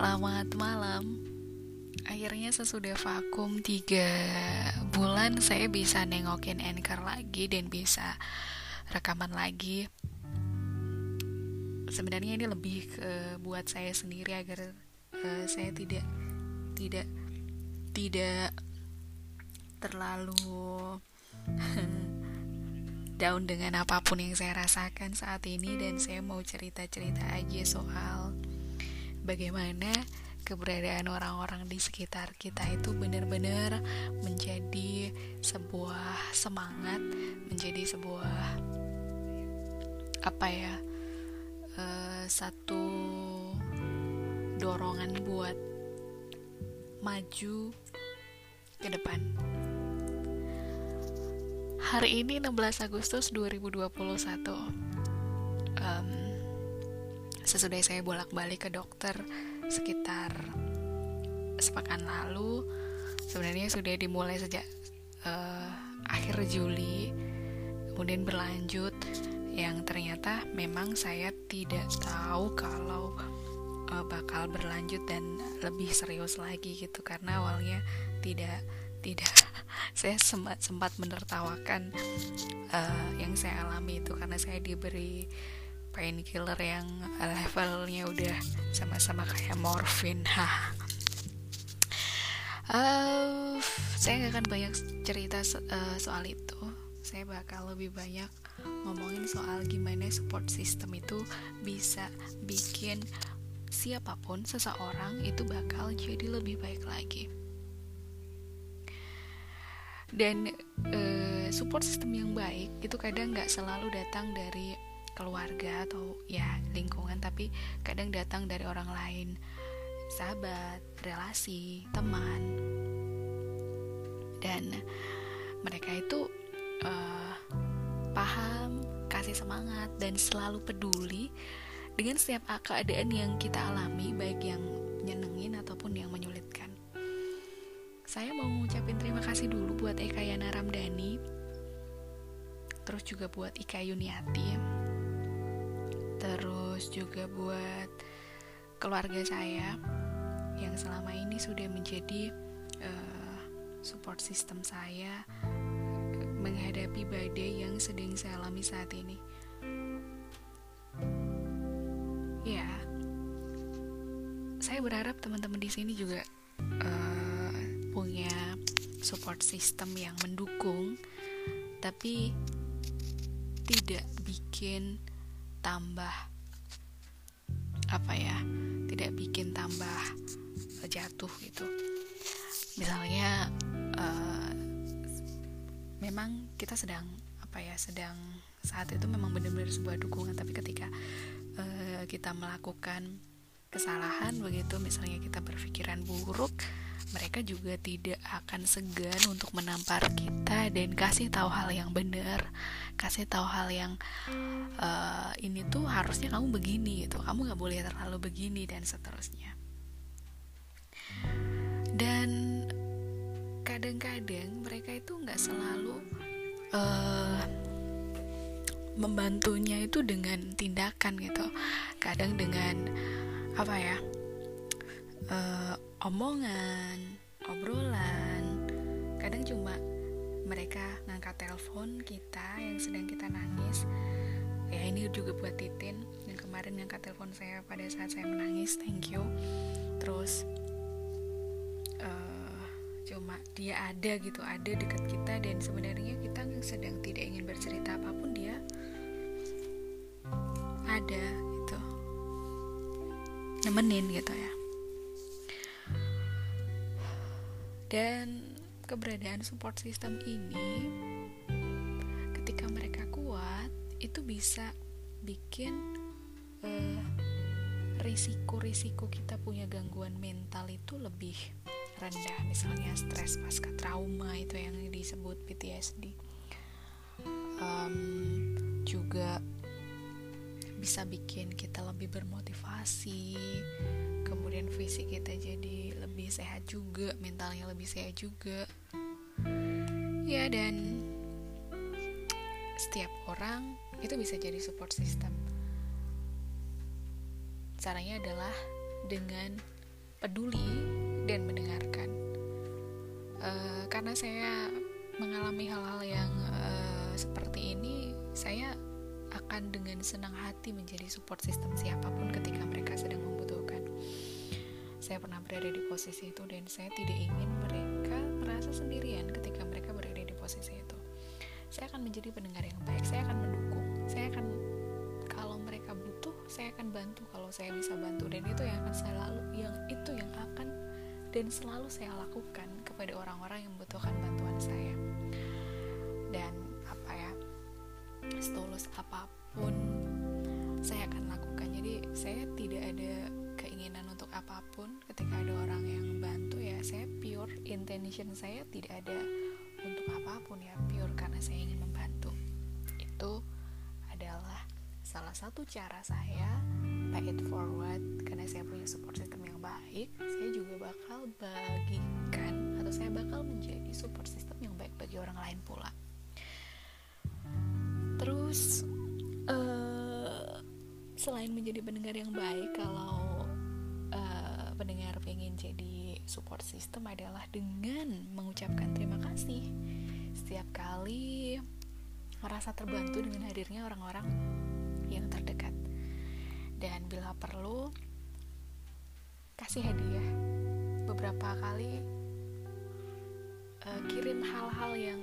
Selamat malam. Akhirnya sesudah vakum 3 bulan Saya bisa nengokin Anchor lagi Dan bisa rekaman lagi. Sebenarnya ini lebih ke buat saya sendiri Agar uh, saya tidak Tidak Tidak Terlalu down dengan apa pun yang saya rasakan saat ini dan saya mau cerita-cerita aja soal bagaimana keberadaan orang-orang di sekitar kita itu benar-benar menjadi sebuah semangat, menjadi sebuah apa ya uh, satu dorongan buat maju ke depan. Hari ini 16 Agustus 2021 um, Sesudah saya bolak-balik ke dokter Sekitar sepekan lalu Sebenarnya sudah dimulai sejak uh, akhir Juli Kemudian berlanjut Yang ternyata memang saya tidak tahu kalau uh, bakal berlanjut dan lebih serius lagi gitu Karena awalnya tidak tidak saya sempat sempat menertawakan uh, yang saya alami itu karena saya diberi painkiller yang levelnya udah sama-sama kayak morfin ha uh, saya nggak akan banyak cerita so uh, soal itu. Saya bakal lebih banyak ngomongin soal gimana support system itu bisa bikin siapa pun seseorang itu bakal jadi lebih baik lagi. Dan uh, support system yang baik itu kadang nggak selalu datang dari keluarga atau ya lingkungan tapi kadang datang dari orang lain. Sahabat relasi teman. Dan mereka itu uh, paham kasih semangat dan selalu peduli dengan setiap keadaan yang kita alami baik yang nyenengin ataupun yang menyulitkan. Saya mau ngucapin terima kasih dulu buat Eka Yana Ramdhani terus juga buat Ika Yuniati terus juga buat keluarga saya yang selama ini sudah menjadi uh, support system saya menghadapi badai yang sedang saya alami saat ini. Ya saya berharap teman-teman di sini juga uh, punya support system yang mendukung tapi tidak bikin tambah apa ya tidak bikin tambah jatuh gitu. Misalnya uh, memang kita sedang apa ya sedang saat itu memang benar-benar sebuah dukungan tapi ketika uh, kita melakukan kesalahan begitu misalnya kita berpikiran buruk mereka juga tidak akan segan untuk menampar kita dan kasih tahu hal yang benar kasih tahu hal yang uh, ini tuh harusnya kamu begini gitu kamu nggak boleh terlalu begini dan seterusnya. Dan kadang-kadang mereka itu nggak selalu uh, membantunya itu dengan tindakan gitu. Kadang dengan apa ya uh, omongan, obrolan. Kadang cuma mereka ngangkat telepon kita yang sedang kita nangis. Ya ini juga buat Titin yang kemarin ngangkat telepon saya pada saat saya menangis. Thank you. Terus uh, cuma dia ada gitu, ada dekat kita dan sebenarnya kita yang sedang tidak ingin bercerita apa pun dia ada nemenin gitu ya. Dan keberadaan support system ini ketika mereka kuat itu bisa bikin uh, risiko-risiko kita punya gangguan mental itu lebih rendah. Misalnya stres pasca trauma itu yang disebut PTSD um, juga bisa bikin kita lebih bermotivasi kemudian fisik kita jadi lebih sehat juga mentalnya lebih sehat juga. Ya dan setiap orang itu bisa jadi support system. Caranya adalah dengan peduli dan mendengarkan. Uh, karena saya mengalami hal-hal yang uh, seperti ini saya akan dengan senang hati menjadi support system siapa pun ketika mereka sedang membutuhkan. Saya pernah berada di posisi itu dan saya tidak ingin mereka merasa sendirian ketika mereka berada di posisi itu. Saya akan menjadi pendengar yang baik saya akan mendukung saya akan kalau mereka butuh saya akan bantu kalau saya bisa bantu. Dan itu yang akan saya lalu yang itu yang akan dan selalu saya lakukan kepada orang-orang yang membutuhkan intention saya tidak ada untuk apa pun ya pure karena saya ingin membantu. Itu adalah salah satu cara saya pay it forward. Karena saya punya support system yang baik saya juga bakal bagikan atau saya bakal menjadi support system yang baik bagi orang lain pula. Terus uh, selain menjadi pendengar yang baik kalau pendengar pengen jadi support system adalah dengan mengucapkan terima kasih setiap kali merasa terbantu dengan hadirnya orang-orang yang terdekat. Dan bila perlu, kasih hadiah. Beberapa kali uh, kirim hal-hal yang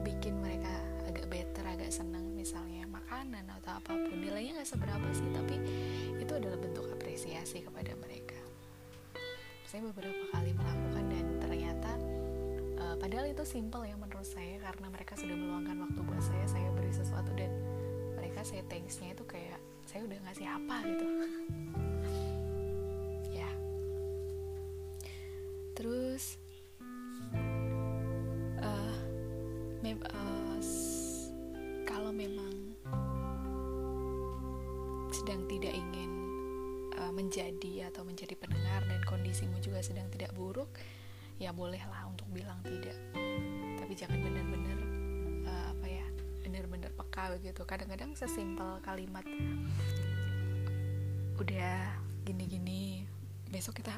bikin mereka agak better, agak senang, misalnya makanan atau apa pun. Nilainya nggak seberapa sih, tapi itu adalah bentuk apresiasi kepada mereka. Saya beberapa kali melakukan dan ternyata uh, padahal itu simple ya menurut saya karena mereka sudah meluangkan waktu buat saya saya beri sesuatu dan mereka saya thanksnya itu kayak saya udah ngasih apa? gitu. Ya. Terus uh, mem uh, kalau memang sedang tidak ingin uh, menjadi atau menjadi pendengar dan kondisimu juga sedang tidak buruk ya bolehlah untuk bilang tidak. Tapi jangan benar-benar uh, apa ya benar-benar peka begitu. Kadang-kadang sesimpel kalimat udah gini-gini besok kita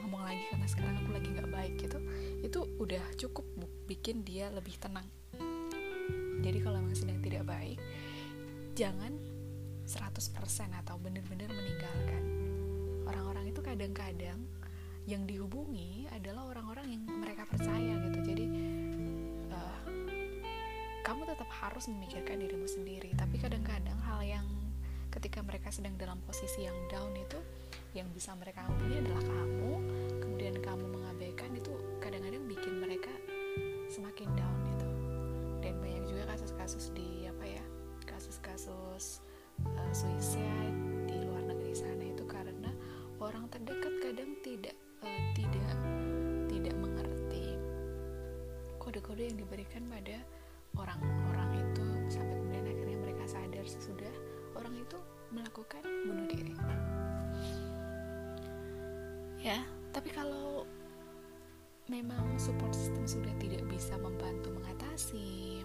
ngomong lagi karena sekarang aku lagi nggak baik gitu itu udah cukup bikin dia lebih tenang. Jadi kalau memang sedang tidak baik jangan 100% atau benar-benar meninggalkan orang-orang itu kadang-kadang yang dihubungi adalah orang-orang yang mereka percaya gitu. Jadi uh, kamu tetap harus memikirkan dirimu sendiri. Tapi kadang-kadang hal yang ketika mereka sedang dalam posisi yang down itu yang bisa mereka hubungi adalah kamu kemudian kamu mengabaikan itu kadang-kadang bikin mereka semakin down gitu. Dan banyak juga kasus-kasus di melakukan bunuh diri. Ya tapi kalau memang support system sudah tidak bisa membantu mengatasi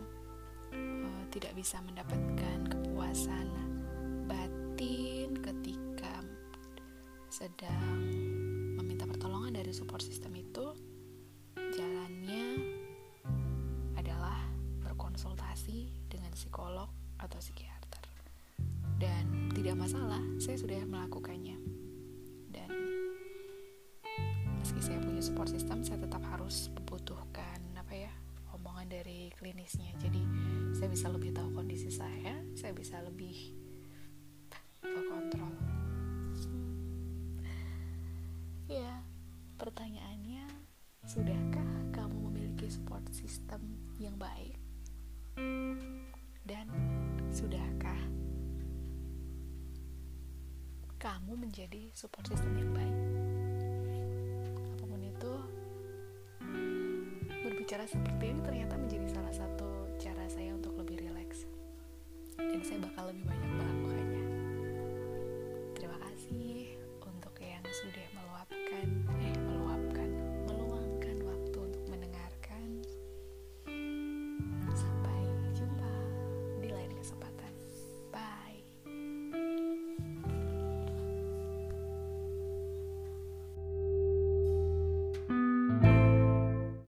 uh, tidak bisa mendapatkan kepuasan batin ketika sedang meminta pertolongan dari support system itu jalannya adalah berkonsultasi dengan psikolog atau psikiater dan tidak masalah saya sudah melakukannya. Dan meski saya punya support system saya tetap harus membutuhkan apa ya omongan dari klinisnya. Jadi saya bisa lebih tahu kondisi saya saya bisa lebih kontrol Ya, pertanyaannya, sudahkah kamu memiliki support system yang baik? Dan sudahkah kamu menjadi support system yang baik? Apa pun itu, berbicara seperti ini ternyata menjadi salah satu cara saya untuk lebih rileks. Dan saya bakal lebih banyak